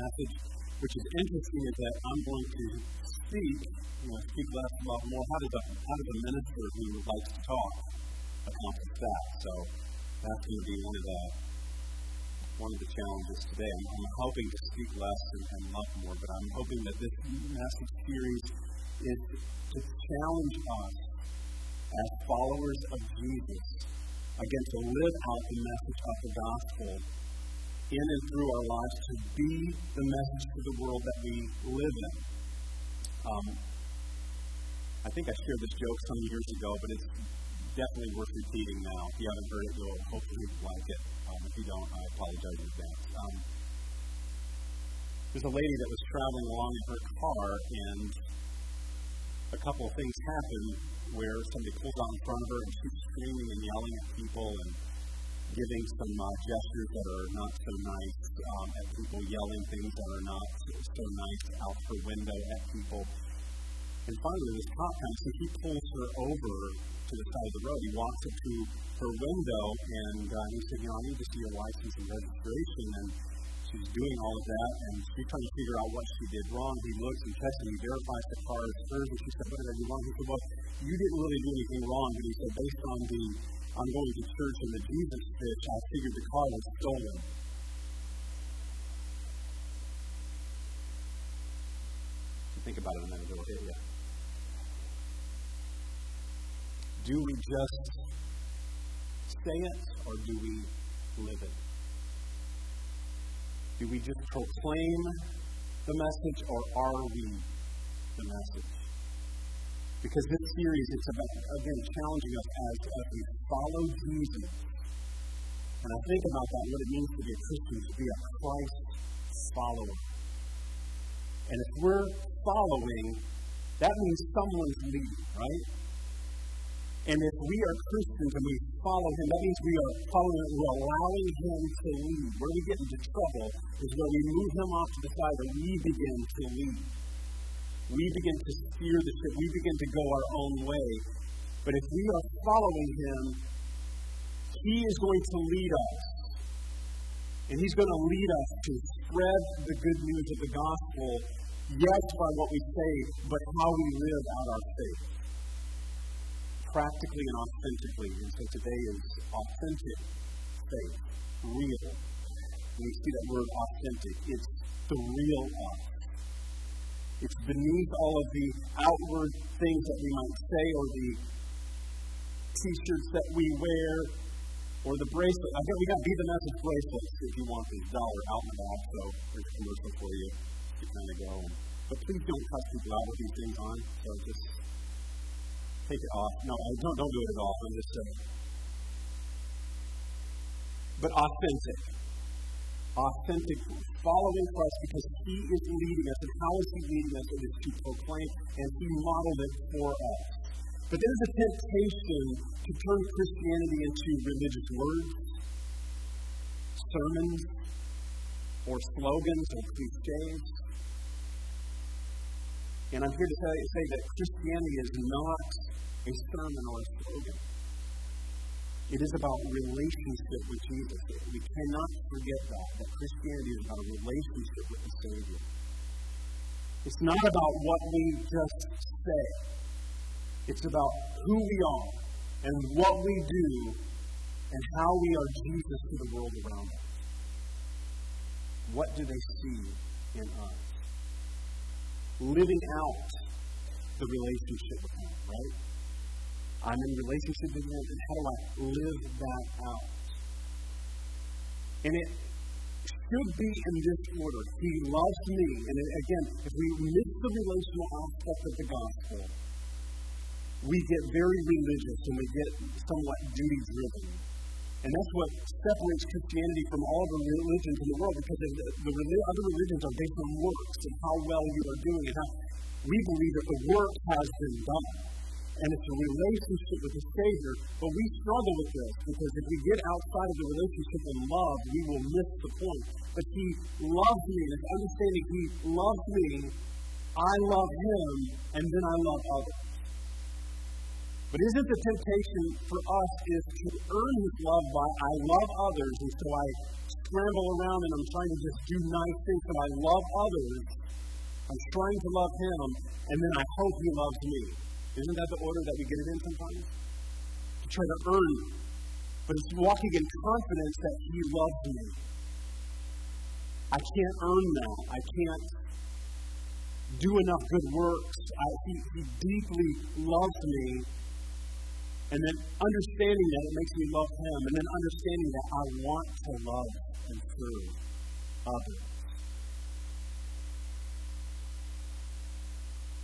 message, which is interesting, is that I'm going to speak, you know, speak less about more. How does a how does a minister who likes to talk accomplish that? So that's going to be one of the one of the challenges today. I'm, I'm hoping to speak less and, and love more, but I'm hoping that this message series is to challenge us as followers of Jesus, again, to live out the message of the gospel in and through our lives, to be the message to the world that we live in. Um, I think I shared this joke some years ago, but it's definitely worth repeating now. If you haven't heard it, you'll hopefully like it. Um, if you don't, I apologize in advance. Um, there's a lady that was traveling along in her car, and a couple of things happen where somebody pulls out in front of her and she's screaming and yelling at people and giving some uh, gestures that are not so nice um, at people, yelling things that are not so nice out her window at people. And finally, this cop comes, so he pulls her over to the side of the road. He walks up to her window and uh, he said, You know, I need to see your license and registration. And she's doing all of that, and she's trying to figure out what she did wrong. He looks and checks and he verifies the car is hers, and she said, What did I do wrong? He said, Well, you didn't really do anything wrong, but he said, Based on the I'm going to church and the Jesus pitch, I figured the car was stolen. Think about it a minute, it'll hit you. Do we just say it or do we live it? Do we just proclaim the message or are we the message? Because this series, it's about, again, challenging us as, as we follow Jesus. And I think about that, what it means to be a Christian, to be a Christ follower. And if we're following, that means someone's leading, right? And if we are Christians and we follow Him, that means we are following, we're allowing Him to lead. Where we get into trouble is where we move Him off to the side and we begin to lead. We begin to steer the ship. We begin to go our own way. But if we are following Him, He is going to lead us. And He's going to lead us to spread the good news of the gospel, yes, by what we say, but how we live out our faith practically and authentically. And so today is authentic faith, real. When we see that word authentic, it's the real us. It's beneath all of the outward things that we might say or the t-shirts that we wear or the bracelet. I got, we got Be the Message bracelets if you want these dollar out the back, so there's a commercial for you to kind of go. But please don't cut people out with these things on. So just take it off. No, don't, don't do it at all. I'm just saying. But authentic. Authentic. Following Christ because He is leading us. And how is He leading us? It is to proclaim, and He modeled it for us. But there's a temptation to turn Christianity into religious words, sermons, or slogans or cliches. And I'm here to say, say that Christianity is not a sermon or a slogan. It is about relationship with Jesus. We cannot forget that, that Christianity is about a relationship with the Savior. It's not about what we just say. It's about who we are and what we do and how we are Jesus to the world around us. What do they see in us? Living out the relationship with Him, right? I'm in relationship with Him, and how do I live that out? And it should be in this order. He loves me. And again, if we miss the relational aspect of the gospel, we get very religious and we get somewhat duty driven. And that's what separates Christianity from all the religions in the world because the, the, the other religions are based on works and how well you are doing and how we believe that the work has been done and it's a relationship with the Savior. But we struggle with this because if we get outside of the relationship in love, we will miss the point. But He loves me, and understanding He loves me, I love Him, and then I love others. But isn't the temptation for us is to earn his love by I love others, and so I scramble around and I'm trying to just do nice things, and I love others. I'm trying to love him, and then I hope he loves me. Isn't that the order that we get it in sometimes? To try to earn. But it's walking in confidence that he loves me. I can't earn that. I can't do enough good works. I, he, he deeply loves me. And then understanding that it makes me love him. And then understanding that I want to love and serve others.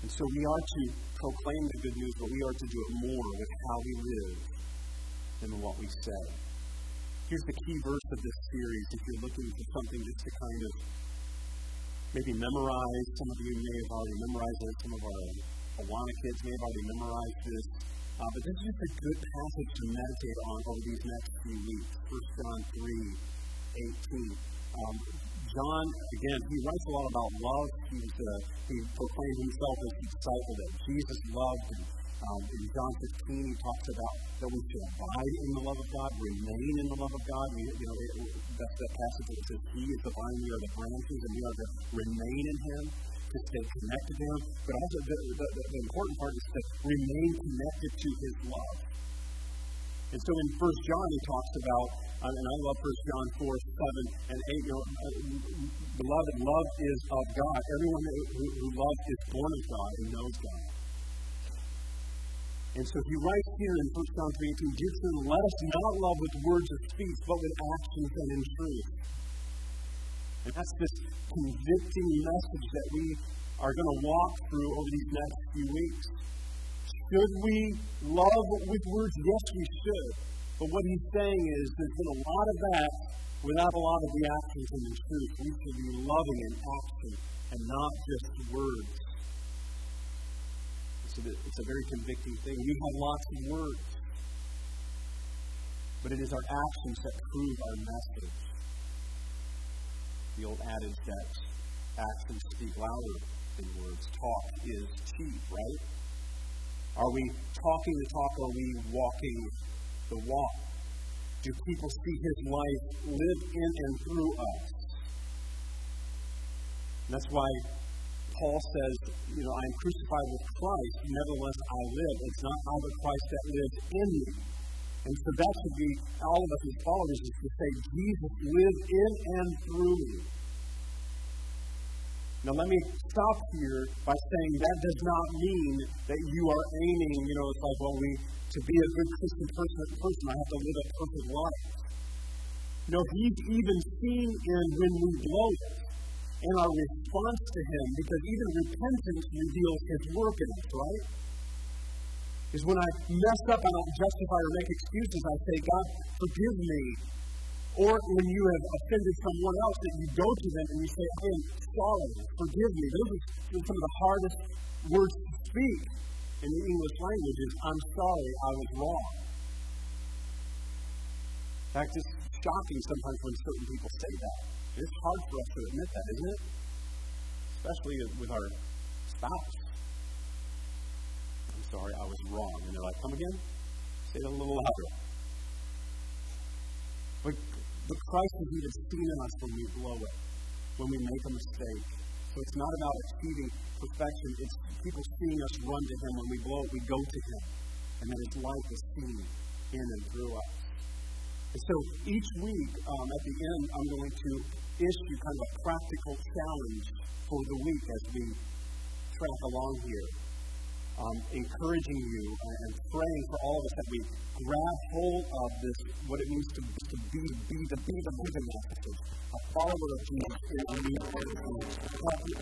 And so we are to proclaim the good news, but we are to do it more with how we live than what we say. Here's the key verse of this series if you're looking for something just to kind of maybe memorize. Some of you may have already memorized it. Some of our Awana kids may have already memorized this. Uh, but this is just a good passage to meditate on over these next few weeks. 1 John 3 18. Um, John, again, he writes a lot about love. He's, uh, he proclaimed himself as the disciple that Jesus loved. And, um, in John 15, he talks about that we should abide in the love of God, remain in the love of God. We, you know, it, that's that passage that says, He is the vine, we are the branches, and we are to remain in Him, to stay connected to Him. But also, the, the, the important part is to remain connected to His love. And so in 1 John, he talks about, uh, and I love 1 John 4, 7, and 8, you know, uh, beloved, love is of God. Everyone who, who loves is born of God and knows God. And so he writes here in 1 John 3 18, Dear children, let us not love with words of speech, but with actions and in truth. And that's this convicting message that we are going to walk through over these next few weeks. Should we love with words? Yes, we should. But what he's saying is there's been a lot of that without a lot of the actions and the truth. We should be loving in action and not just words. It's a, it's a very convicting thing. We have lots of words, but it is our actions that prove our message. The old adage that actions speak louder than words. Talk is cheap, right? Are we talking the talk or are we walking the walk? Do people see his life live in and through us? And that's why Paul says, you know, I am crucified with Christ, nevertheless I live. It's not I, but Christ that lives in me. And so that should be all of us as followers is to say, Jesus lives in and through me. Now, let me stop here by saying that does not mean that you are aiming, you know, it's like, well, we, to be a good Christian person, person I have to live a perfect life. No, he's even seen in when we blow it in our response to Him, because even repentance reveals His work in us, right? Is when I mess up, and I don't justify or make excuses. I say, God, forgive me. Or when you have offended someone else, that you go to them and you say, I am sorry, forgive me. Those are some of the hardest words to speak in the English language is, I'm sorry, I was wrong. In fact, it's shocking sometimes when certain people say that. It's hard for us to admit that, isn't it? Especially with our spouse. I'm sorry, I was wrong. And they're like, come again? Say it a little louder. But, but Christ has even seen in us when we blow it, when we make a mistake. So it's not about achieving perfection. It's people seeing us run to Him. When we blow it, we go to Him. And then His life is seen in and through us. And so each week, um, at the end, I'm going to issue kind of a practical challenge for the week as we track along here. Um, encouraging you and praying for all of us that we grab hold of this, what it means to, to be, be the be the living message, a follower of Jesus in a new help,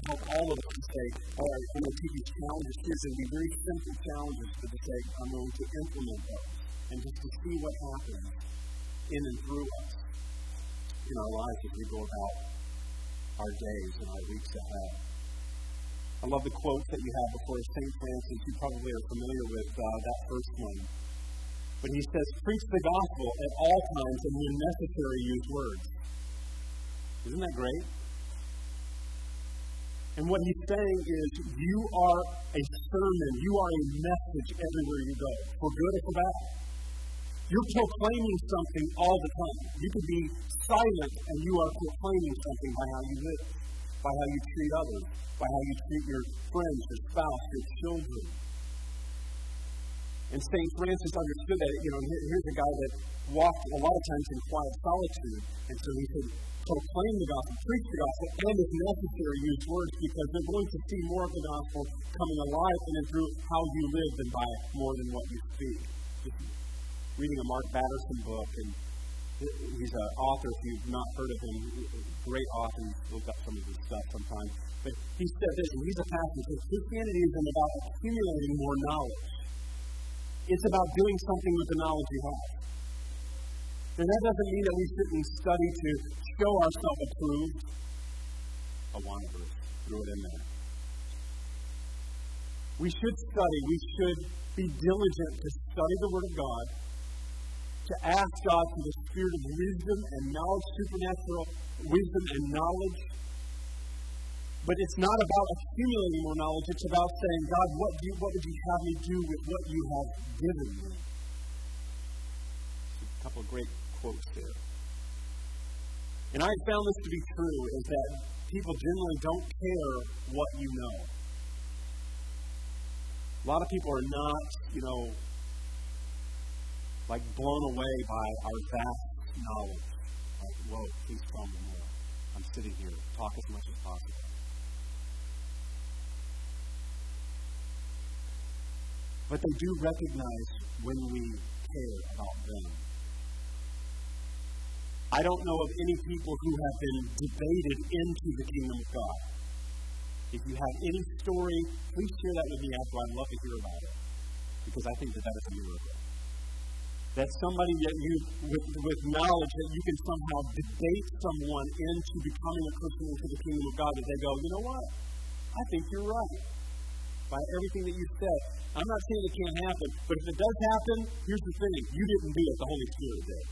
help all of us to say, all right, I'm going to take these challenges. Here's going be very simple challenges, but to say, I'm going to implement those and just to see what happens in and through us in our lives as we go about our days and our weeks ahead. I love the quote that you have before St. Francis. You probably are familiar with uh, that first one. But he says, Preach the gospel at all times and when necessary, use words. Isn't that great? And what he's saying is, you are a sermon, you are a message everywhere you go, for good or for bad. You're proclaiming something all the time. You could be silent and you are proclaiming something by how you live, by how you treat others, by how you treat your friends, your spouse, your children. And St. Francis understood that, you know, here's a guy that walked a lot of times in quiet solitude. And so he said, proclaim the gospel, preach the gospel, and if necessary, use words because they're going to see more of the gospel coming alive in and through how you live than by more than what you speak. Just reading a Mark Batterson book, and he's an author, if you've not heard of him, great author, look up some of his stuff sometime. But he said this, and he's a pastor, he says, Christianity isn't about accumulating more knowledge. It's about doing something with the knowledge you have. And that doesn't mean that we and study to show ourselves approved. A verse. Throw it in there. We should study. We should be diligent to study the Word of God, to ask God for the spirit of wisdom and knowledge, supernatural wisdom and knowledge. But it's not about accumulating more knowledge. It's about saying, God, what, do you, what would you have me do with what you have given me? A couple of great quotes there. And I found this to be true is that people generally don't care what you know. A lot of people are not, you know, like blown away by our vast knowledge. Like, whoa, please tell me more. I'm sitting here. Talk as much as possible. But they do recognize when we care about them. I don't know of any people who have been debated into the kingdom of God. If you have any story, please share that with me after. I'd love to hear about it. Because I think that that is a miracle. That somebody that you, with, with knowledge, that you can somehow debate someone into becoming a Christian into the kingdom of God, that they go, you know what? I think you're right. By everything that you said. I'm not saying it can't happen, but if it does happen, here's the thing you didn't do it, the Holy Spirit did.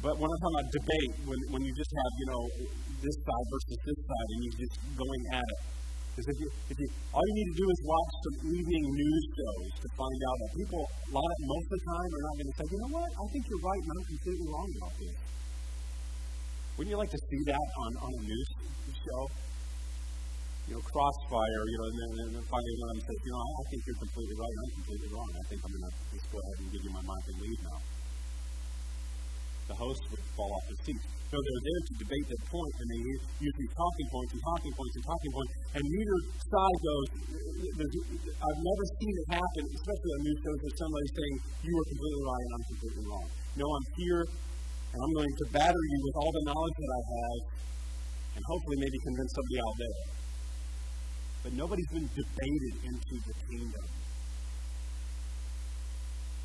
But when I'm talking about debate, when, when you just have, you know, this side versus this side and you're just going at it. Because if you, if you, all you need to do is watch some evening news shows to find out that people, a lot of, most of the time, are not going to say, you know what, I think you're right and I'm completely wrong about this. Wouldn't you like to see that on, on a news show? You know, crossfire, you know, and then, and then finally one of them says, you know, I think you're completely right and I'm completely wrong. I think I'm going to just go ahead and give you my mind and leave now the host would fall off his seat. So they're there to debate that point, and they use these talking points and talking points and talking points, and neither side goes, I've never seen it happen, especially on news shows, where somebody's saying, you are completely right and I'm completely wrong. No, I'm here, and I'm going to batter you with all the knowledge that I have, and hopefully maybe convince somebody out there. But nobody's been debated into the kingdom.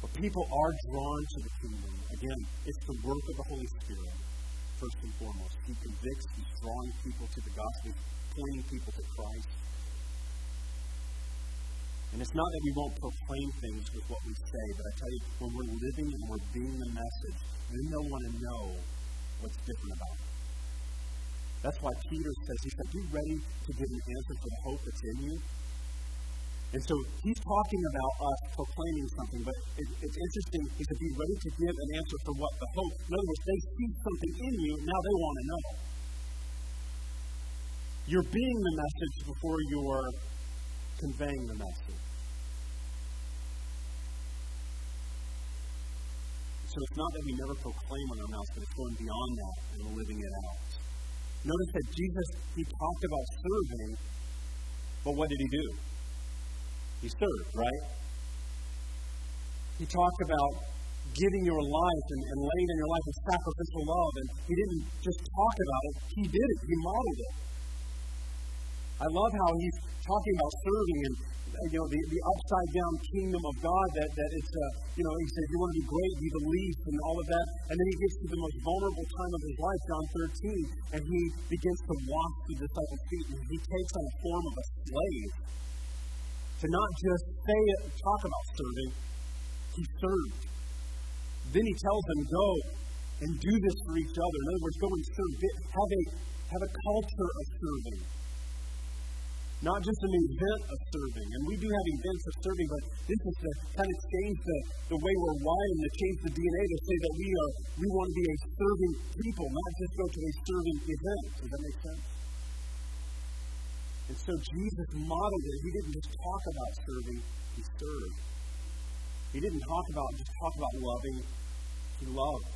But people are drawn to the kingdom Again, it's the work of the Holy Spirit, first and foremost. He convicts, he's drawing people to the gospel, pointing people to Christ. And it's not that we won't proclaim things with what we say, but I tell you, when we're living and we're being the message, then they'll want to know what's different about it. That's why Peter says, he said, be ready to give an answer for the hope that's in you. And so he's talking about us proclaiming something, but it, it's interesting. He said, be ready to give an answer for what the hope. In other words, they see something in you, now they want to know. You're being the message before you're conveying the message. So it's not that we never proclaim on our mouths, but it's going beyond that and living it out. Notice that Jesus, he talked about serving, but what did he do? He served, right? He talked about giving your life and, and laying in your life with sacrificial love, and he didn't just talk about it, he did it, he modeled it. I love how he's talking about serving and you know the, the upside down kingdom of God that, that it's uh, you know he says you want to be great, be the least, and all of that, and then he gets to the most vulnerable time of his life, John 13, and he begins to wash the disciples' feet, and he takes on the form of a slave to not just say it, talk about serving, he served. Then he tells them, Go and do this for each other. In other words, go and serve. Have a, have a culture of serving. Not just an event of serving. And we do have events of serving, but this is to kind of change the, the way we're wired, to change the DNA to say that we are we want to be a serving people, not just go to a serving event. Does that make sense? And so Jesus modeled it. He didn't just talk about serving, he served. He didn't talk about just talk about loving, he loved.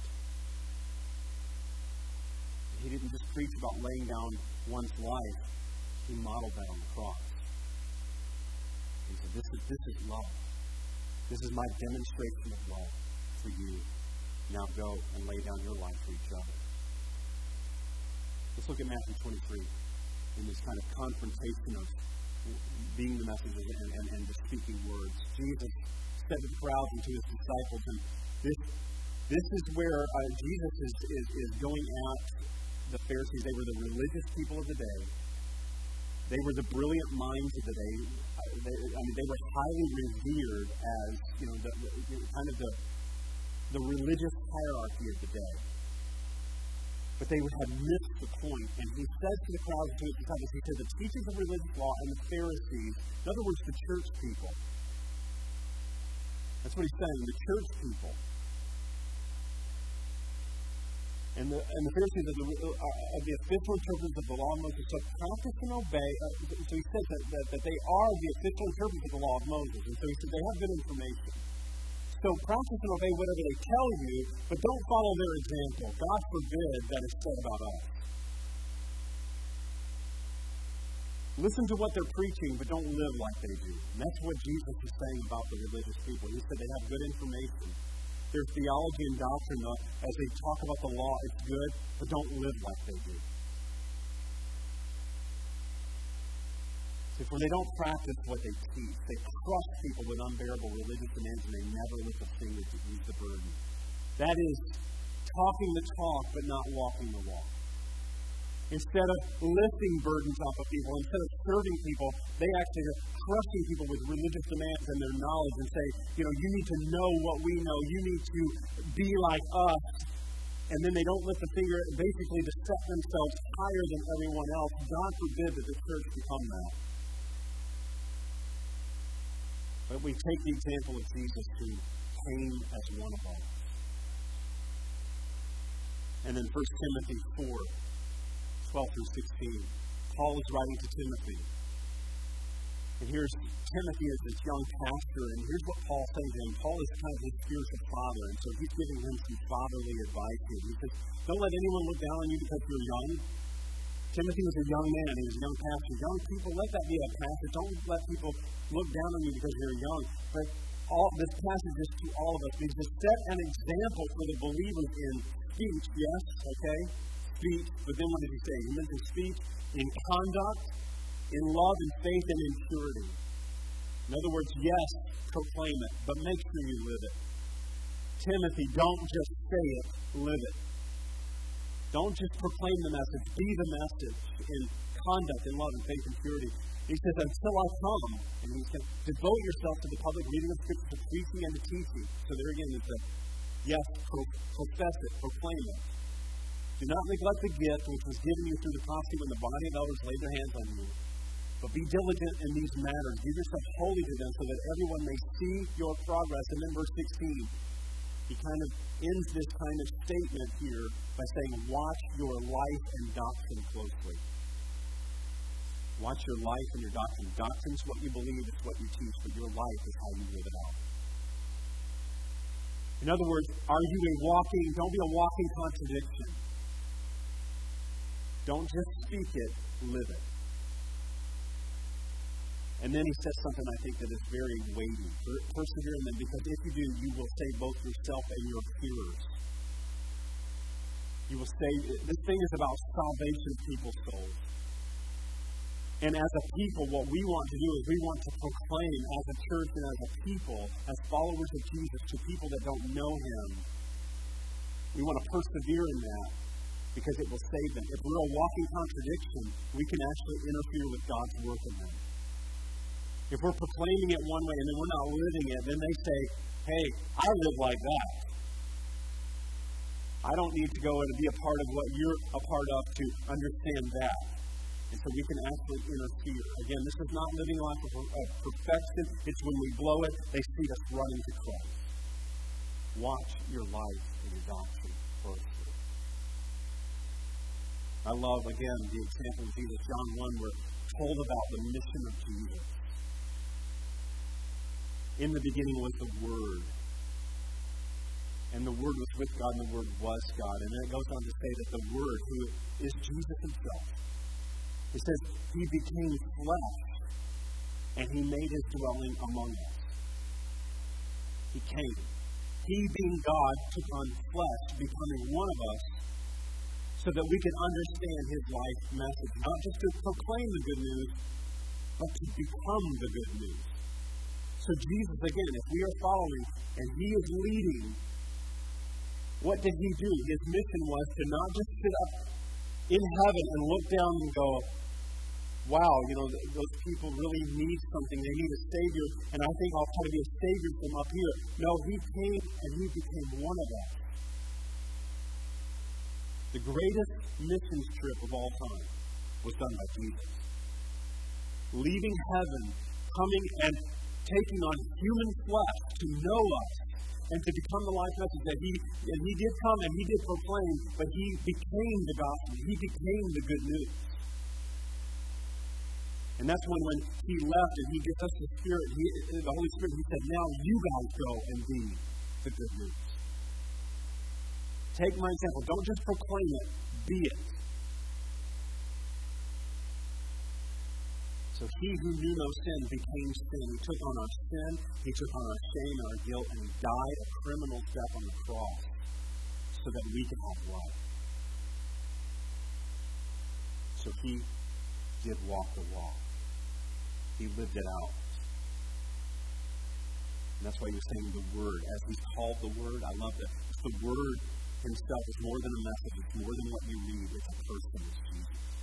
He didn't just preach about laying down one's life, he modeled that on the cross. He said, This is this is love. This is my demonstration of love for you. Now go and lay down your life for each other. Let's look at Matthew 23 in this kind of confrontation of being the messenger and, and, and the speaking words. Jesus said to the crowds and to his disciples, and this, this is where uh, Jesus is, is, is going at the Pharisees. They were the religious people of the day. They were the brilliant minds of the day. Uh, they, I mean, they were highly revered as, you know, the, the, kind of the, the religious hierarchy of the day but they have missed the point. And he says to the crowds, to his disciples, he says, the teachers of religious law and the Pharisees, in other words, the church people. That's what he's saying, the church people. And the, and the Pharisees are the, uh, the official interpreters of the law of Moses. So practice and obey. Uh, so he says that, that, that they are the official interpreters of the law of Moses. And so he says they have good information. So practice and obey whatever they tell you, but don't follow their example. God forbid that is said about us. Listen to what they're preaching, but don't live like they do. And that's what Jesus is saying about the religious people. He said they have good information. Their theology and doctrine, as they talk about the law, it's good, but don't live like they do. If when they don't practice what they teach, they crush people with unbearable religious demands and they never lift a finger to ease the burden. That is talking the talk but not walking the walk. Instead of lifting burdens off of people, instead of serving people, they actually are crushing people with religious demands and their knowledge and say, you know, you need to know what we know. You need to be like us. And then they don't lift a finger, basically to set themselves higher than everyone else. God forbid that the church become that. But we take the example of Jesus who came as one of us. And then 1 Timothy 4, 12 through 16. Paul is writing to Timothy. And here's Timothy as this young pastor, and here's what Paul's saying to him. Paul is kind of his spiritual father, and so he's giving him some fatherly advice here. He says, Don't let anyone look down on you because you're young. Timothy was a young man, he was a young pastor. Young people, let that be a pastor. Don't let people look down on you because you're young. But all this passage is to all of us because to set an example for the believers in speech, yes, okay? Speech, but then what did he say? He mentioned speech in conduct, in love and faith and in purity. In other words, yes, proclaim it, but make sure you live it. Timothy, don't just say it, live it. Don't just proclaim the message, be the message in conduct, in love, and faith and purity. He says, until I come, and he says, devote yourself to the public reading of Scripture, to preaching and to teaching. So there again is the yes, pro- profess it, proclaim it. Do not neglect the gift which was given you through the prophecy when the body of elders laid their hands on you. But be diligent in these matters. Give yourself wholly to them so that everyone may see your progress. And then verse 16, he kind of ends this kind of statement here by saying, Watch your life and doctrine closely. Watch your life and your doctrine. Doctrine's what you believe, it's what you teach, but your life is how you live it out. In other words, are you a walking, don't be a walking contradiction. Don't just speak it, live it. And then he says something I think that is very weighty. Persevere in them, because if you do, you will save both yourself and your hearers. You will save, this thing is about salvation of people's souls. And as a people, what we want to do is we want to proclaim as a church and as a people, as followers of Jesus, to people that don't know Him. We want to persevere in that because it will save them. If we're a walking contradiction, we can actually interfere with God's work in them. If we're proclaiming it one way and then we're not living it, then they say, hey, I live like that. I don't need to go and be a part of what you're a part of to understand that. And so we can actually interfere. Again, this is not living life of, of perfection. It's when we blow it, they see us running to Christ. Watch your life and your doctrine closely. I love, again, the example of Jesus. John 1, we're told about the mission of Jesus. In the beginning was the Word. And the Word was with God, and the Word was God. And then it goes on to say that the Word, who is Jesus Himself, it says, He became flesh, and He made His dwelling among us. He came. He, being God, took on flesh, becoming one of us, so that we could understand His life message. Not just to proclaim the good news, but to become the good news. So, Jesus, again, if we are following and He is leading, what did He do? His mission was to not just sit up in heaven and look down and go, wow, you know, those people really need something. They need a Savior, and I think I'll try to be a Savior from up here. No, He came and He became one of us. The greatest missions trip of all time was done by Jesus. Leaving heaven, coming and taking on human flesh to know us and to become the life message that he and he did come and he did proclaim, but he became the gospel. He became the good news. And that's when, when he left and he gives us the Spirit, he, the Holy Spirit, he said, Now you guys go and be the good news. Take my example. Don't just proclaim it, be it. So he who knew no sin became sin. He took on our sin, he took on our shame and our guilt, and he died a criminal death on the cross so that we could have life. So he did walk the walk. He lived it out. And that's why you're saying the Word. As he's called the Word, I love that. The Word himself is more than a message, it's more than what you read, it's a person, it's Jesus.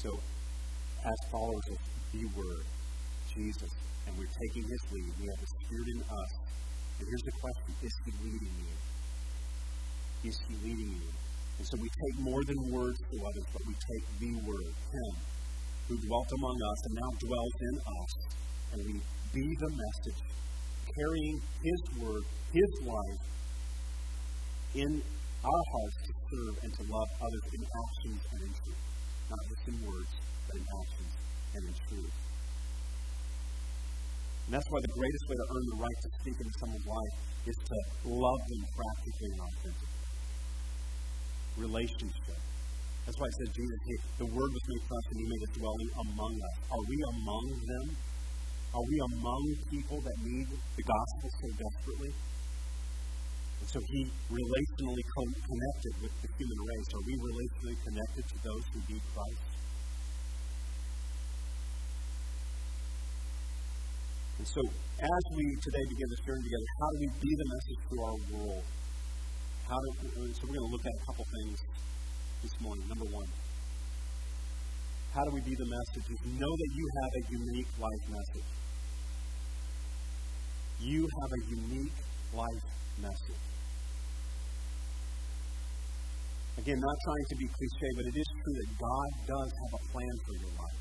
So, as followers of the Word, Jesus, and we're taking his lead, we have the Spirit in us. And here's the question Is he leading you? Is he leading you? And so we take more than words to others, but we take the Word, Him, who dwelt among us and now dwells in us, and we be the message, carrying His Word, His life, in our hearts to serve and to love others in actions and in truth. Not just in words, but in actions and in truth. And that's why the greatest way to earn the right to speak into someone's life is to love them practically and authentically relationship. That's why it says Jesus, hey, the Word was made flesh and He made a dwelling among us. Are we among them? Are we among people that need the gospel so desperately? So He relationally co- connected with the human race. Are we relationally connected to those who need Christ? And so, as we today begin this journey together, how do we be the message to our world? How do, uh, so we're going to look at a couple things this morning. Number one, how do we be the message? Is know that you have a unique life message. You have a unique life message. Again, not trying to be cliche, but it is true that God does have a plan for your life.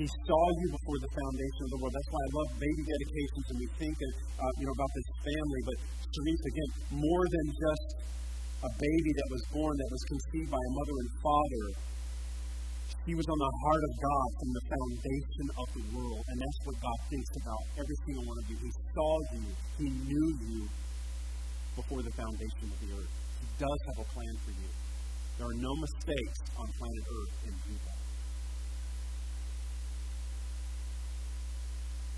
He saw you before the foundation of the world. That's why I love baby dedications, and we think that, uh, you know about this family. But Teresa, again, more than just a baby that was born, that was conceived by a mother and father. He was on the heart of God from the foundation of the world, and that's what God thinks about every single one of you. He saw you, He knew you before the foundation of the earth. Does have a plan for you. There are no mistakes on planet Earth in people.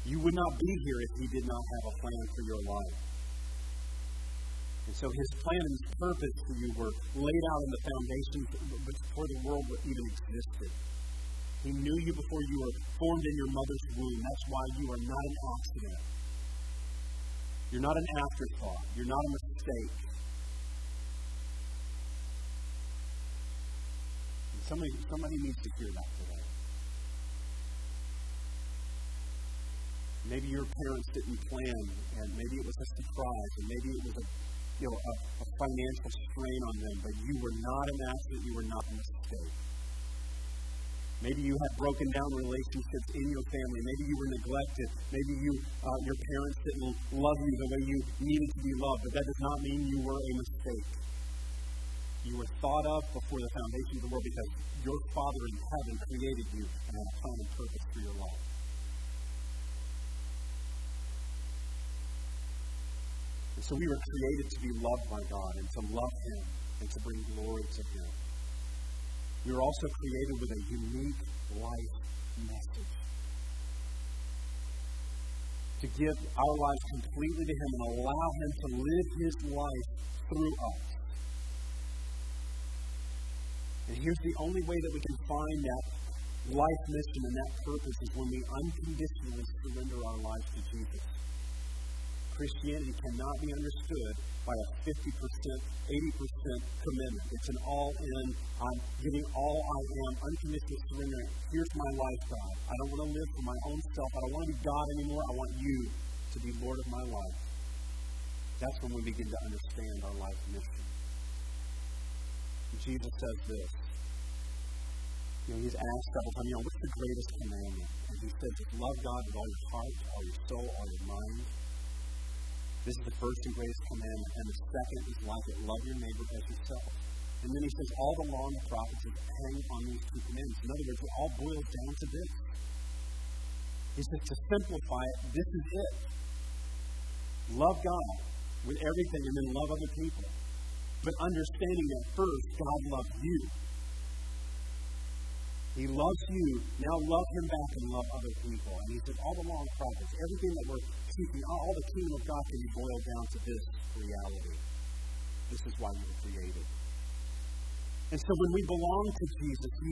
You would not be here if He did not have a plan for your life. And so his plan and his purpose for you were laid out in the foundation before the world even existed. He knew you before you were formed in your mother's womb. That's why you are not an accident. You're not an afterthought. You're not a mistake. Somebody, somebody needs to hear that today. Maybe your parents didn't plan, and maybe it was a surprise, and maybe it was a, you know, a, a financial strain on them, but you were not an accident, you were not a mistake. Maybe you had broken down relationships in your family. Maybe you were neglected. Maybe you, uh, your parents didn't love you the way you needed to be loved. But that does not mean you were a mistake. You were thought of before the foundation of the world because your Father in heaven created you and had a plan and purpose for your life. And so we were created to be loved by God and to love Him and to bring glory to Him. We were also created with a unique life message. To give our lives completely to Him and allow Him to live His life through us. And here's the only way that we can find that life mission and that purpose is when we unconditionally surrender our lives to Jesus. Christianity cannot be understood by a 50%, 80% commitment. It's an all in, I'm giving all I am, unconditional surrender. Here's my life, God. I don't want to live for my own self. I don't want to be God anymore. I want you to be Lord of my life. That's when we begin to understand our life mission. Jesus says this. You know, he's asked several times, you know, what's the greatest commandment? And he says, love God with all your heart, all your soul, all your mind, this is the first and greatest commandment, and the second is like it love your neighbor as yourself. And then he says, all the law and the prophets hang on these two commandments. In other words, it all boils down to this. He says, to simplify it, this is it. Love God with everything and then love other people. But understanding that first, God loves you. He loves you. Now love him back and love other people. And he says, all the and prophets, everything that we're seeking, all the kingdom of God can be boiled down to this reality. This is why you were created. And so when we belong to Jesus, he,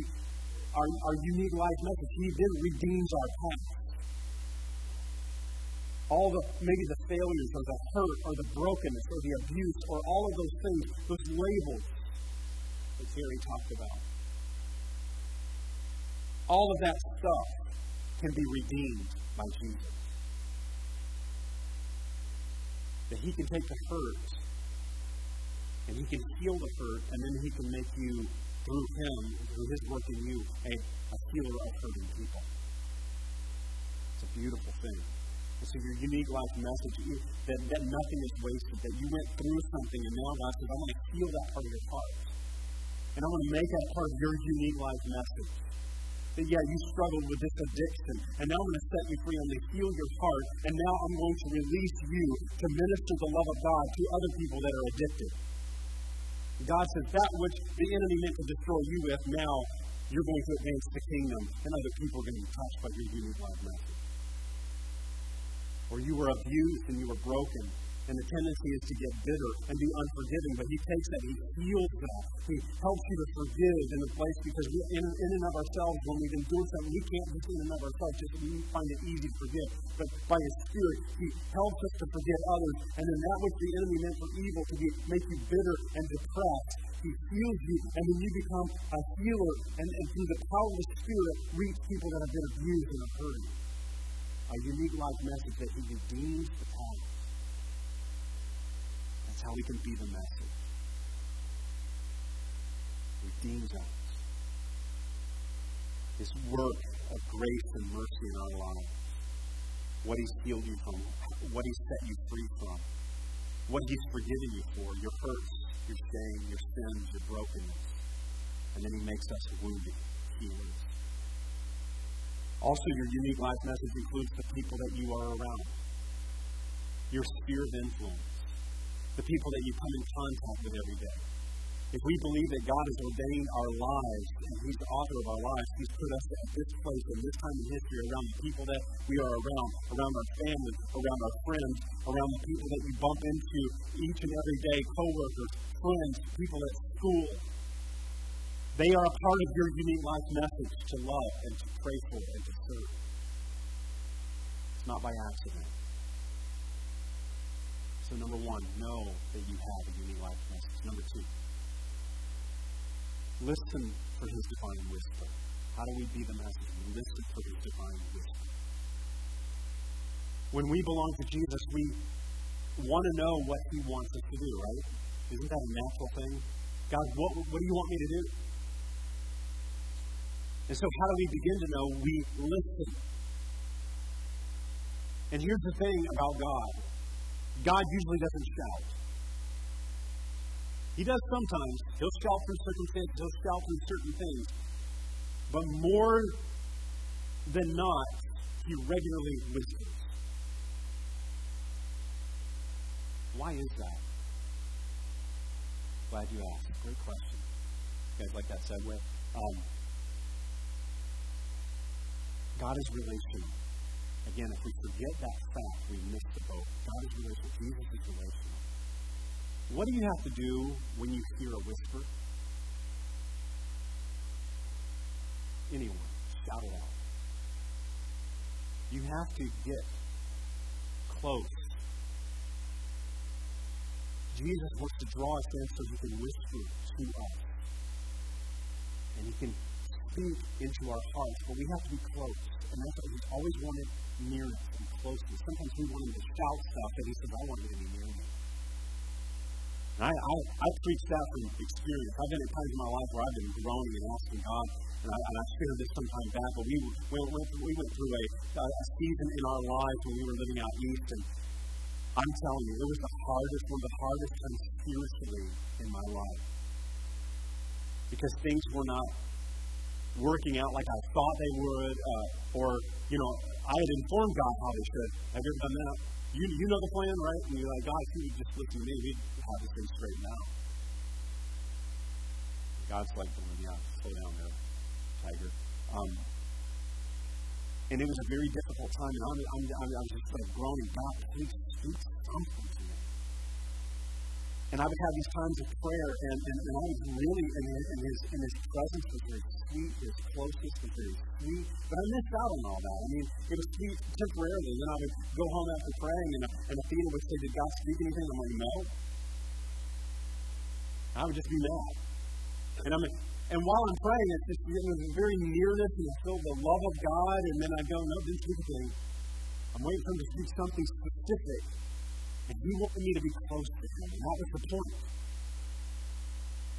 our, our unique life message, He then redeems our past. All the, maybe the failures or the hurt or the brokenness or the abuse or all of those things, those labels that Gary talked about. All of that stuff can be redeemed by Jesus. That He can take the hurt and He can heal the hurt, and then He can make you, through Him, through His work in you, a, a healer of hurting people. It's a beautiful thing. And so your unique life message, you, that, that nothing is wasted, that you went through something, and now God says, I want to heal that part of your heart. And I want to make that part of your unique life message that, yeah, you struggled with this addiction, and now I'm going to set you free. I'm going to heal your heart, and now I'm going to release you to minister the love of God to other people that are addicted. God says, that which the enemy meant to destroy you with, now you're going to advance the kingdom, and other people are going to be touched by your unique life message. Or you were abused and you were broken, and the tendency is to get bitter and be unforgiving, but he takes that, he heals that. He helps you to forgive in the place because we, in, in and of ourselves, when we've been doing something, we can't just in and of ourselves, just find it easy to forgive. But by his Spirit, he helps us to forgive others, and then that which the enemy meant for evil to be, make you bitter and depressed, he heals you, and then you become a healer, and, and through the power of the Spirit, reach people that have been abused and are hurting. A unique life message that he redeems the past that's how we can be the message. Redeems us. His work of grace and mercy in our lives. What He's healed you from. What He's set you free from. What He's forgiven you for. Your hurts, your shame, your sins, your brokenness. And then He makes us wounded healers. Also, your unique life message includes the people that you are around. Your sphere of influence the people that you come in contact with every day. If we believe that God has ordained our lives and He's the author of our lives, He's put us at this place in this time in history around the people that we are around, around our family, around our friends, around the people that you bump into each and every day, coworkers, friends, people at school. They are a part of your unique life message to love and to pray for and to serve. It's not by accident. So, number one, know that you have a unique life message. Number two, listen for his divine whisper. How do we be the message? We listen for his divine whisper. when we belong to Jesus, we want to know what He wants us to do, right? Isn't that a natural thing? God, what, what do you want me to do? And so, how do we begin to know? We listen. And here's the thing about God God usually doesn't shout. He does sometimes. He'll shout through circumstances, he'll shout through certain things. But more than not, he regularly whispers. Why is that? Glad you asked. Great question. You guys like that segue? Um, God is relational. Again, if we forget that fact, we miss the boat. God is relational. Jesus is relational. What do you have to do when you hear a whisper? Anyone, shout it out. You have to get close. Jesus wants to draw us in so he can whisper to us. And he can speak into our hearts, but we have to be close. And that's what he's always wanted nearness and closeness. Sometimes we want him to shout stuff, and he says, I want you to be near me. And I, I, I preach that from experience. I've been at times in my life where I've been groaning and asking God, and I, and I shared this some time back, but we, we, went, we went through a, a season in our lives when we were living out east, and I'm telling you, it was the hardest, one of the hardest times spiritually in my life. Because things were not working out like I thought they would, uh, or, you know, I had informed God how they should. Have you ever done that? You, you know the plan, right? And you're like, God, if you would just listen to me, we'd have this thing straightened out. God's like, yeah, slow down there, tiger. Um, and it was a very difficult time, and I'm, I'm, I'm, just like groaning, God, please speak something. And I would have these times of prayer, and, and, and I was really, in his, in, his, in his presence was very sweet, his closeness was very sweet, but I missed out on all that. I mean, it was sweet temporarily. Then I would go home after praying, and, and Athena would say, Did God speak anything? I'm like, No. I would just be mad. And I'm and while I'm praying, it's just it was a very nearness and I feel the love of God, and then I go, No, didn't speak anything. I'm waiting for him to speak something specific. And he wanted me to be close to him. And that was the point.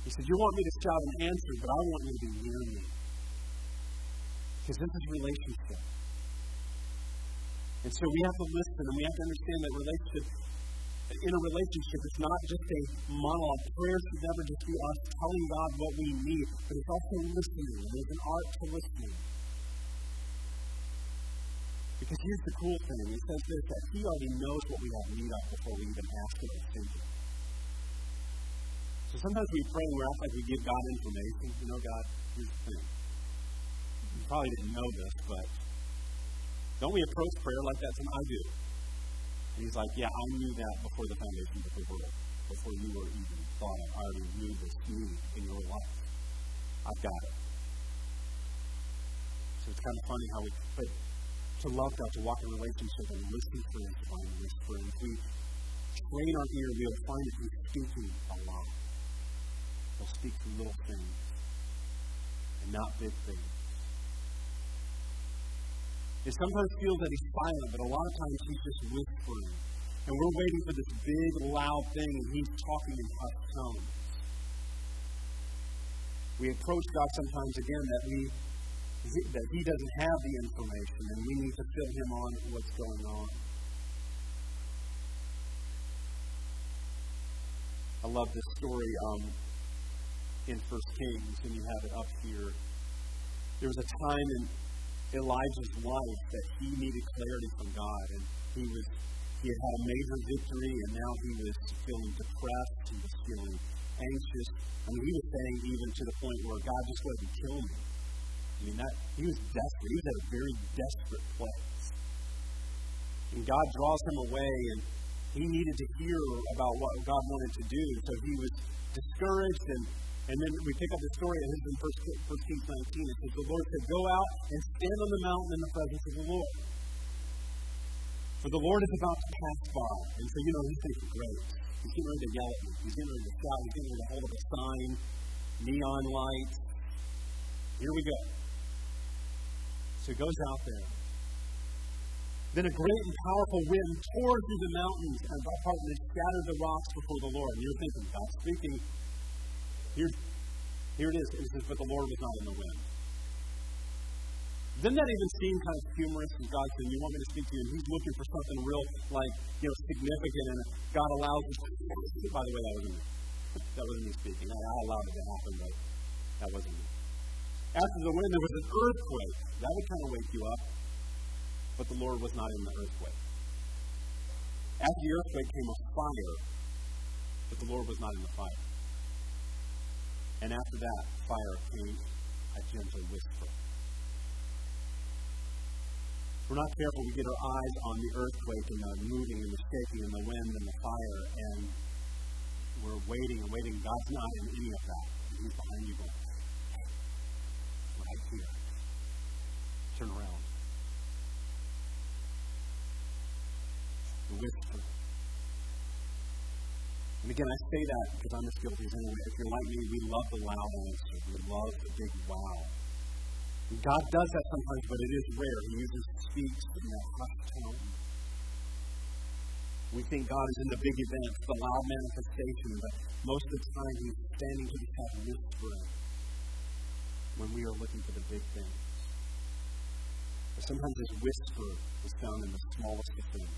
He said, You want me to shout an answer, but I want you to be near me. Because this is relationship. And so we have to listen and we have to understand that relationship in a relationship it's not just a monologue. Prayer should never just be us telling God what we need, but it's also listening. There's an art to listening. Because here's the cool thing. He says this that he already knows what we have need of before we even ask it or think it. So sometimes we pray and we act like we give God information. You know, God, here's the thing. You probably didn't know this, but don't we approach prayer like that? Some I do. And he's like, Yeah, I knew that before the foundation of the world, before you were even thought of. I already knew this need in your life. I've got it. So it's kind of funny how we, but to love God, to walk in relationship and listen for Him, to find whisper. And if we train our ear, we'll find that He's speaking a lot. He'll speak through little things and not big things. It sometimes feels that He's silent, but a lot of times He's just whispering. And we're waiting for this big, loud thing, and He's talking in hushed tones. We approach God sometimes again that we that he doesn't have the information and we need to fill him on what's going on. I love this story um, in First Kings, and you have it up here. There was a time in Elijah's life that he needed clarity from God, and he was he had had a major victory, and now he was feeling depressed. He was feeling anxious. Mean, he was saying even to the point where God just wanted to kill me. I mean, that, he was desperate. He was at a very desperate place. And God draws him away, and he needed to hear about what God wanted to do. So he was discouraged, and, and then we pick up the story, and this is in 1 Kings 19. It says, The Lord said, Go out and stand on the mountain in the presence of the Lord. For the Lord is about to pass by. And so, you know, he's thinking, great. He's getting ready to yell at me. He's getting ready to shout. He's getting ready to hold up a sign, neon lights. Here we go. So he goes out there. Then a great and powerful wind tore through the mountains and apart and scattered the rocks before the Lord. And you're thinking, God speaking. Here, here it is. It says, but the Lord was not in the wind. Didn't that even seem kind of humorous as God saying, You want me to speak to you? And he's looking for something real, like, you know, significant, and God allows it. By the way, that wasn't me. That wasn't me speaking. I, I allowed it to happen, but that wasn't me. After the wind, there was an earthquake. That would kind of wake you up. But the Lord was not in the earthquake. After the earthquake came a fire, but the Lord was not in the fire. And after that fire came a gentle whisper. If we're not careful, we get our eyes on the earthquake and the moving and the shaking and the wind and the fire, and we're waiting and waiting. God's not in any of that. He's behind you going, here. Turn around. The whisper. And again, I say that because I'm as guilty as anyone. If you're like me, we love the loud answer. We love the big wow. And God does that sometimes, but it is rare. He uses speaks in a hushed tone. We think God is in the big events, the loud manifestation, but most of the time He's standing to the side whispering when we are looking for the big things. But sometimes His whisper is found in the smallest of things.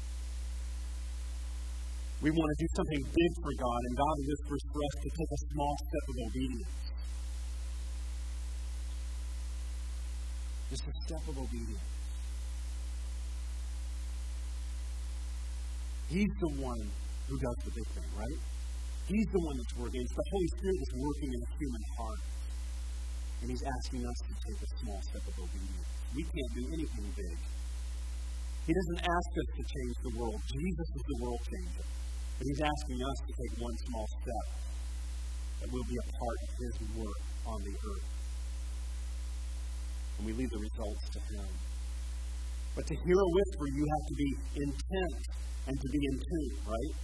We want to do something big for God, and God whispers for us to take a small step of obedience. Just a step of obedience. He's the one who does the big thing, right? He's the one that's working. It's the Holy Spirit that's working in the human heart. And He's asking us to take a small step of obedience. We can't do anything big. He doesn't ask us to change the world. Jesus is the world changer. But He's asking us to take one small step that will be a part of His work on the earth. And we leave the results to Him. But to hear a whisper, you have to be intent and to be in tune, right?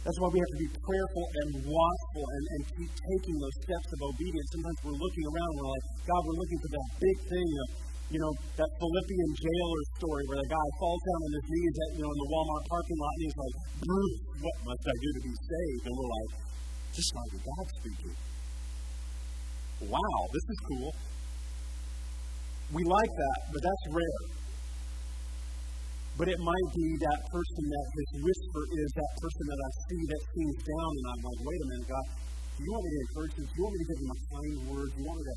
That's why we have to be prayerful and watchful and, and keep taking those steps of obedience. Sometimes we're looking around and we're like, God, we're looking for that big thing of, you know, that Philippian jailer story where the guy falls down on his knees at, you know, in the Walmart parking lot and he's like, Bruce, what must I do to be saved? And we're like, just like God speaking. Wow, this is cool. We like that, but that's rare. But it might be that person that this whisper is that person that I see that seems down, and I'm like, wait a minute, God, do you want me to encourage them? Do you want me to give them a kind word? Do you want me to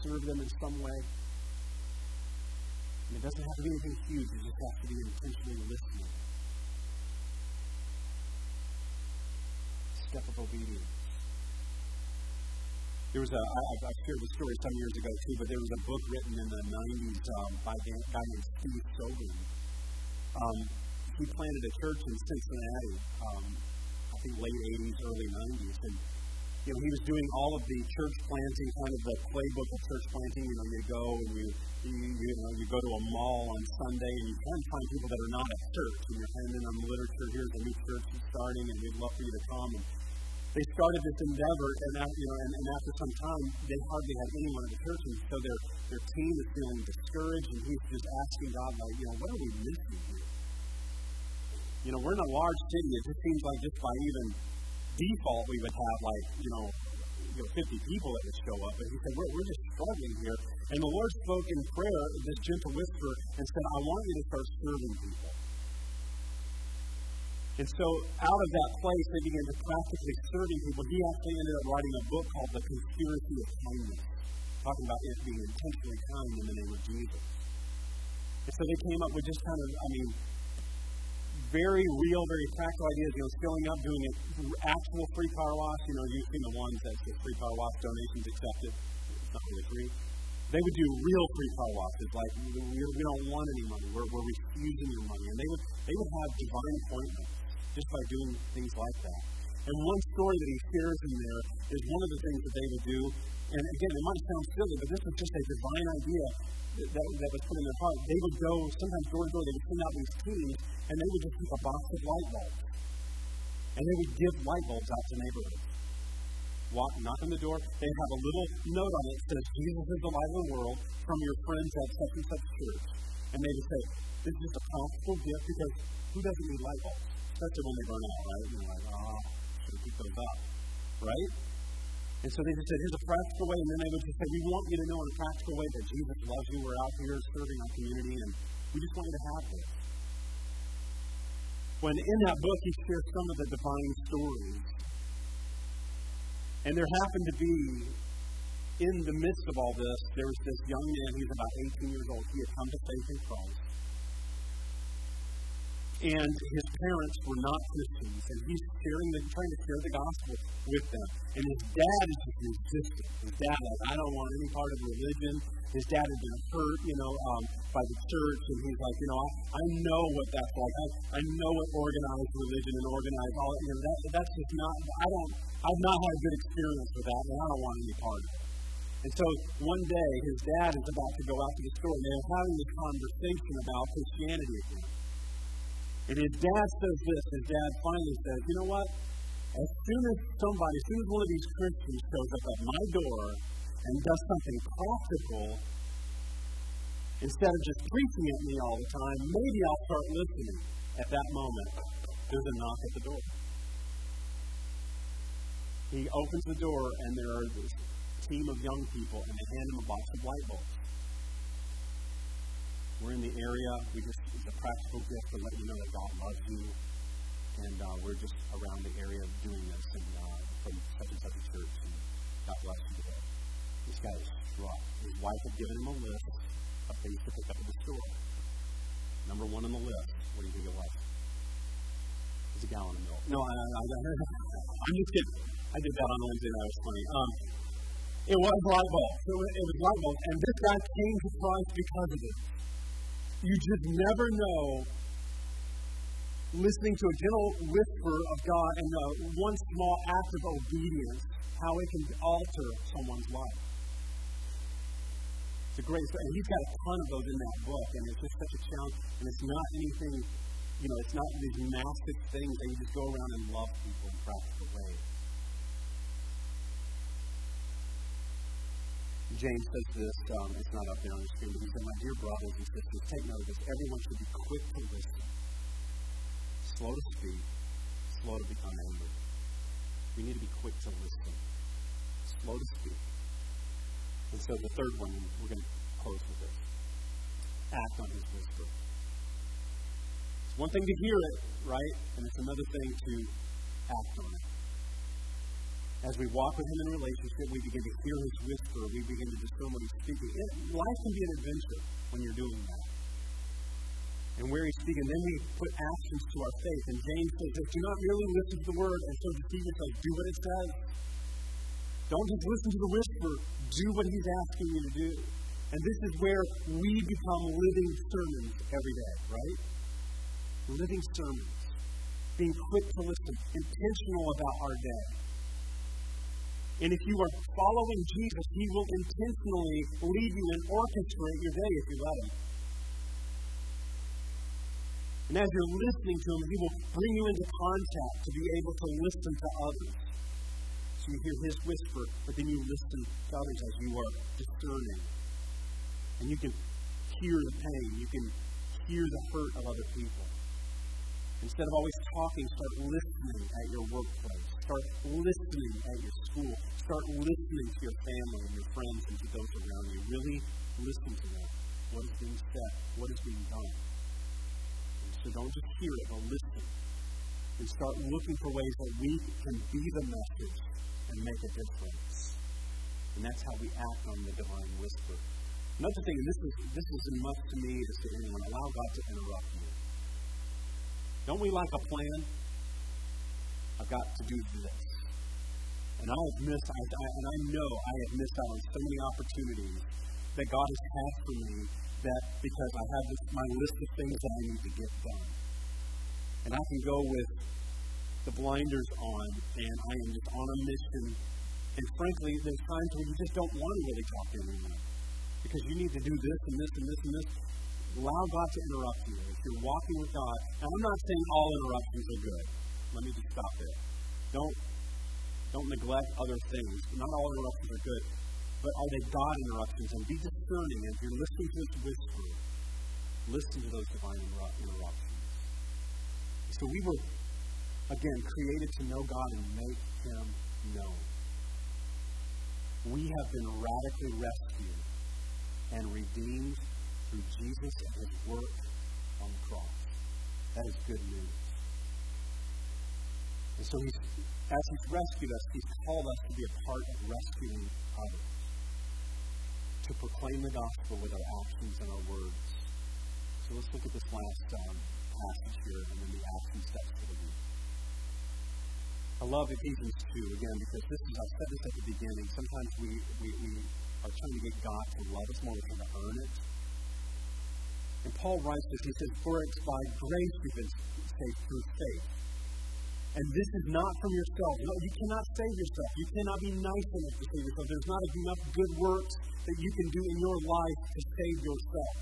serve them in some way? And it doesn't have to be anything huge, it just has to be intentionally listening. Step of obedience. There was a, I, I shared the story some years ago too, but there was a book written in the 90s um, by a guy named Steve Sjogren. Um, he planted a church in Cincinnati, um, I think late 80s, early 90s. And, you know, he was doing all of the church planting, kind of the playbook of church planting. You know, you go and you, you, you know, you go to a mall on Sunday and you can find people that are not at church and you're handing them literature. Here's a new church starting and we'd love for you to come. And, they started this endeavor, and you know, and, and after some time, they hardly had anyone in the church, and so their their team is feeling discouraged, and he's just asking God, like, you know, what are we missing here? You know, we're in a large city. It just seems like just by even default, we would have like, you know, you know, 50 people that would show up. But he said, we're, we're just struggling here. And the Lord spoke in prayer, this gentle whisper, and said, I want you to start serving people. And so, out of that place, they began to practically serving people. He actually ended up writing a book called The Conspiracy of Kindness, talking about it being intentionally kind in the name of Jesus. And so they came up with just kind of, I mean, very real, very practical ideas. You know, filling up, doing it actual free car wash. You know, using the ones that say free car wash donations accepted. It's not really free. They would do real free car washes, like we, we don't want any money. We're, we're refusing your money, and they would they would have divine appointments just by doing things like that. And one story that he shares in there is one of the things that they would do. And again, it might sound silly, but this was just a divine idea that, that, that was put in their heart. They would go, sometimes door to door, they would send out these teams, and they would just keep a box of light bulbs. And they would give light bulbs out to neighborhoods. Walk, knock on the door. They have a little note on it that says, Jesus is the light of the world from your friends at such and such church. And they would say, this is a practical gift because who doesn't need light bulbs? Especially when they burn out, right? And You know, like, oh, should keep those up, right? And so they just said, here's a practical way. And then they would just say, we want you to know in a practical way that Jesus loves you. We're out here serving our community, and we just want you to have this. When in that book, he shares some of the divine stories. And there happened to be, in the midst of all this, there was this young man, he was about 18 years old. He had come to faith in Christ and his parents were not Christians, and he's sharing the, trying to share the gospel with them. And his dad is just resistant. His dad, like, I don't want any part of religion. His dad had been hurt, you know, um, by the church, and he's like, you know, I, I know what that's like. I, I know what organized religion and organized all, you know, that, that's just not, I don't, I've not had a good experience with that, and I don't want any part of it. And so one day, his dad is about to go out to the store, and they're having this conversation about Christianity again. And his dad says this. His dad finally says, You know what? As soon as somebody, as soon as one of these Christians shows up at my door and does something practical, instead of just preaching at me all the time, maybe I'll start listening. At that moment, there's a knock at the door. He opens the door, and there are this team of young people, and they hand him a box of light bulbs. We're in the area. We just it's a practical gift to let you know that God loves you, and uh, we're just around the area doing this, and uh, from such and such a church. And God bless you today. This guy is struck. His wife had given him a list of things to pick up at the store. Number one on the list. What do you think it was? It was a gallon of milk. No, I, I, I, am just kidding. I did that on Wednesday night. It was funny. Um, it was light bulb. It was, it was light bulb, and this guy came to Christ because of it. You just never know listening to a gentle whisper of God and uh, one small act of obedience, how it can alter someone's life. It's a great story. And he's got a ton of those in that book, and it's just such a challenge. And it's not anything, you know, it's not these massive things that you just go around and love people in practical ways. James says this, um, it's not up there on the screen, but he said, My dear brothers and sisters, take note of this. Everyone should be quick to listen, slow to speak, slow to become angry. We need to be quick to listen, slow to speak. And so the third one, we're going to close with this act on his whisper. It's one thing to hear it, right? And it's another thing to act on it. As we walk with Him in relationship, we begin to hear His whisper. We begin to discern what He's speaking. It, life can be an adventure when you're doing that. And where He's speaking, then we put actions to our faith. And James says, do not merely listen to the word and so deceive yourself. Do what it says. Don't just listen to the whisper. Do what He's asking you to do. And this is where we become living sermons every day, right? Living sermons. Being quick to listen, intentional about our day. And if you are following Jesus, He will intentionally lead you and orchestrate your day if you let Him. And as you're listening to Him, He will bring you into contact to be able to listen to others. So you hear His whisper, but then you listen to others as you are discerning. And you can hear the pain, you can hear the hurt of other people. Instead of always talking, start listening at your workplace. Start listening at your school. Start listening to your family and your friends and to those around you. Really listen to them. What is being said? What is being done? And so don't just hear it, but listen. And start looking for ways that we can be the message and make a difference. And that's how we act on the divine whisper. Another thing, and this is, this is as much to me as to anyone, allow God to interrupt you. Don't we like a plan? I've got to do this. And I have missed, I, I, and I know I have missed out on so many opportunities that God has had for me that because I have this, my list of things that I need to get done. And I can go with the blinders on and I am just on a mission. And frankly, there's times when you just don't want to really talk to anyone because you need to do this and this and this and this. Allow God to interrupt you. If you're walking with God, and I'm not saying all interruptions are good. Let me just stop there. Don't don't neglect other things. Not all interruptions are good. But are they God interruptions? And be discerning as you're listening to this whisper. Listen to those divine interruptions. So we were, again, created to know God and make Him known. We have been radically rescued and redeemed through Jesus and His work on the cross. That is good news. And so he's, as He's rescued us, He's called us to be a part of rescuing others, to proclaim the gospel with our actions and our words. So let's look at this last um, passage here and then the action steps for the week. I love Ephesians 2 again because this is, I said this at the beginning. Sometimes we, we, we are trying to get God to love us more, we're trying to earn it. And Paul writes this, he says, For it's by grace you've been saved through faith. And this is not from yourself. No, you cannot save yourself. You cannot be nice enough to save yourself. There's not enough good works that you can do in your life to save yourself.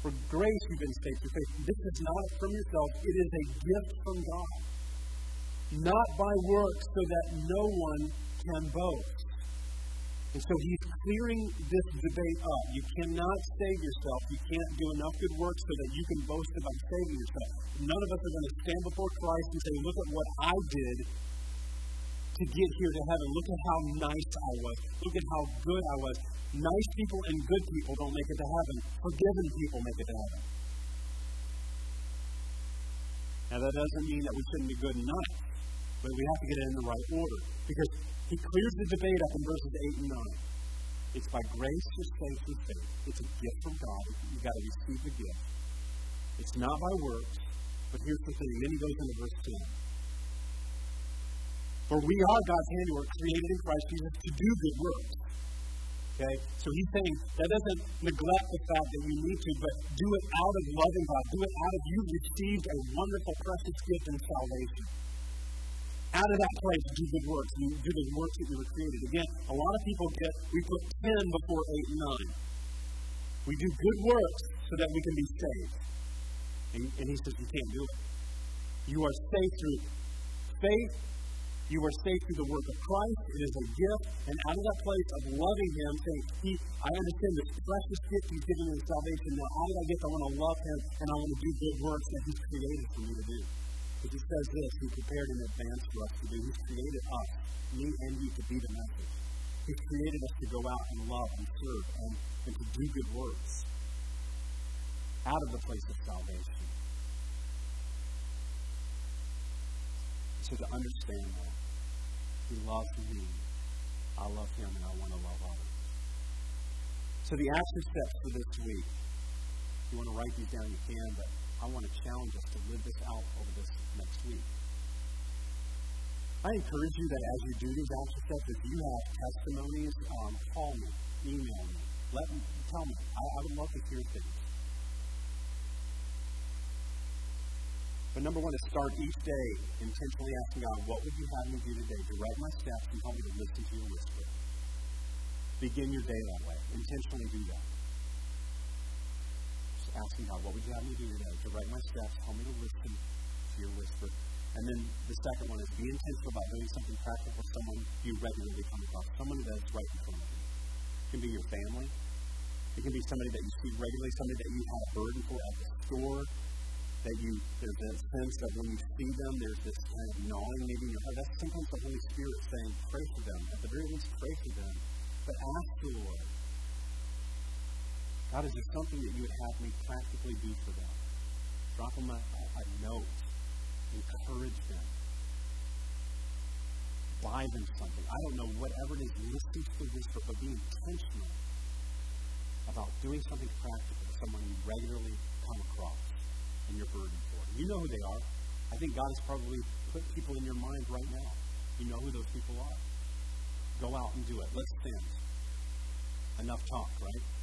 For grace you've been saved through faith. This is not from yourself. It is a gift from God. Not by works so that no one can boast. And so he's clearing this debate up. You cannot save yourself. You can't do enough good works so that you can boast about saving yourself. None of us are going to stand before Christ and say, Look at what I did to get here to heaven. Look at how nice I was. Look at how good I was. Nice people and good people don't make it to heaven. Forgiven people make it to heaven. Now, that doesn't mean that we shouldn't be good nice, but we have to get it in the right order. Because he clears the debate up in verses 8 and 9. It's by grace you're saved through faith. It's a gift from God. You've got to receive the gift. It's not by works, but here's the thing. Then he goes into verse 10. For we are God's handiwork, created in Christ Jesus to do good works. Okay? So he's saying that doesn't neglect the fact that we need to, but do it out of loving God. Do it out of you received a wonderful, precious gift in salvation out of that place, do good works. You do the works that you were created. Again, a lot of people get, we put 10 before 8 and 9. We do good works so that we can be saved. And, and he says, you can't do it. You are saved through faith. You are saved through the work of Christ. It is a gift. And out of that place of loving Him, saying, he, I understand this precious gift He's given me in salvation. Now, how did I get? I want to love Him and I want to do good works that He's created for me to do. Because he says this, he prepared in advance for us to do. He's created us, me and you, to be the message. He's created us to go out and love and serve and, and to do good works out of the place of salvation. So to understand that, he loves me, I love him, and I want to love others. So the action steps for this week, if you want to write these down, you can, but I want to challenge us to live this out over this next week. I encourage you that as you do these action steps, if you have testimonies, um, call me, email me, let me tell me. I, I would love to hear things. But number one is start each day intentionally asking God, what would you have me do today? Direct my steps and help me to listen to your whisper. Begin your day that way. Intentionally do that asking God, what would you have me do today? To write my steps, help me to listen to your whisper. And then the second one is be intentional about doing something practical for someone you regularly come across, someone that's right in front of you. It can be your family. It can be somebody that you see regularly, somebody that you have a burden for at the store. That you, there's a sense that when you see them, there's this kind of gnawing maybe in your heart. That's sometimes the Holy Spirit saying, pray for them. At the very least, pray for them. But ask the Lord, God, is there something that you would have me practically do for them? Drop them a, a note. Encourage them. Buy them something. I don't know, whatever it is, listen to whisper, but be intentional about doing something practical to someone you regularly come across and you're burdened for. You know who they are. I think God has probably put people in your mind right now. You know who those people are. Go out and do it. Let's stand. Enough talk, right?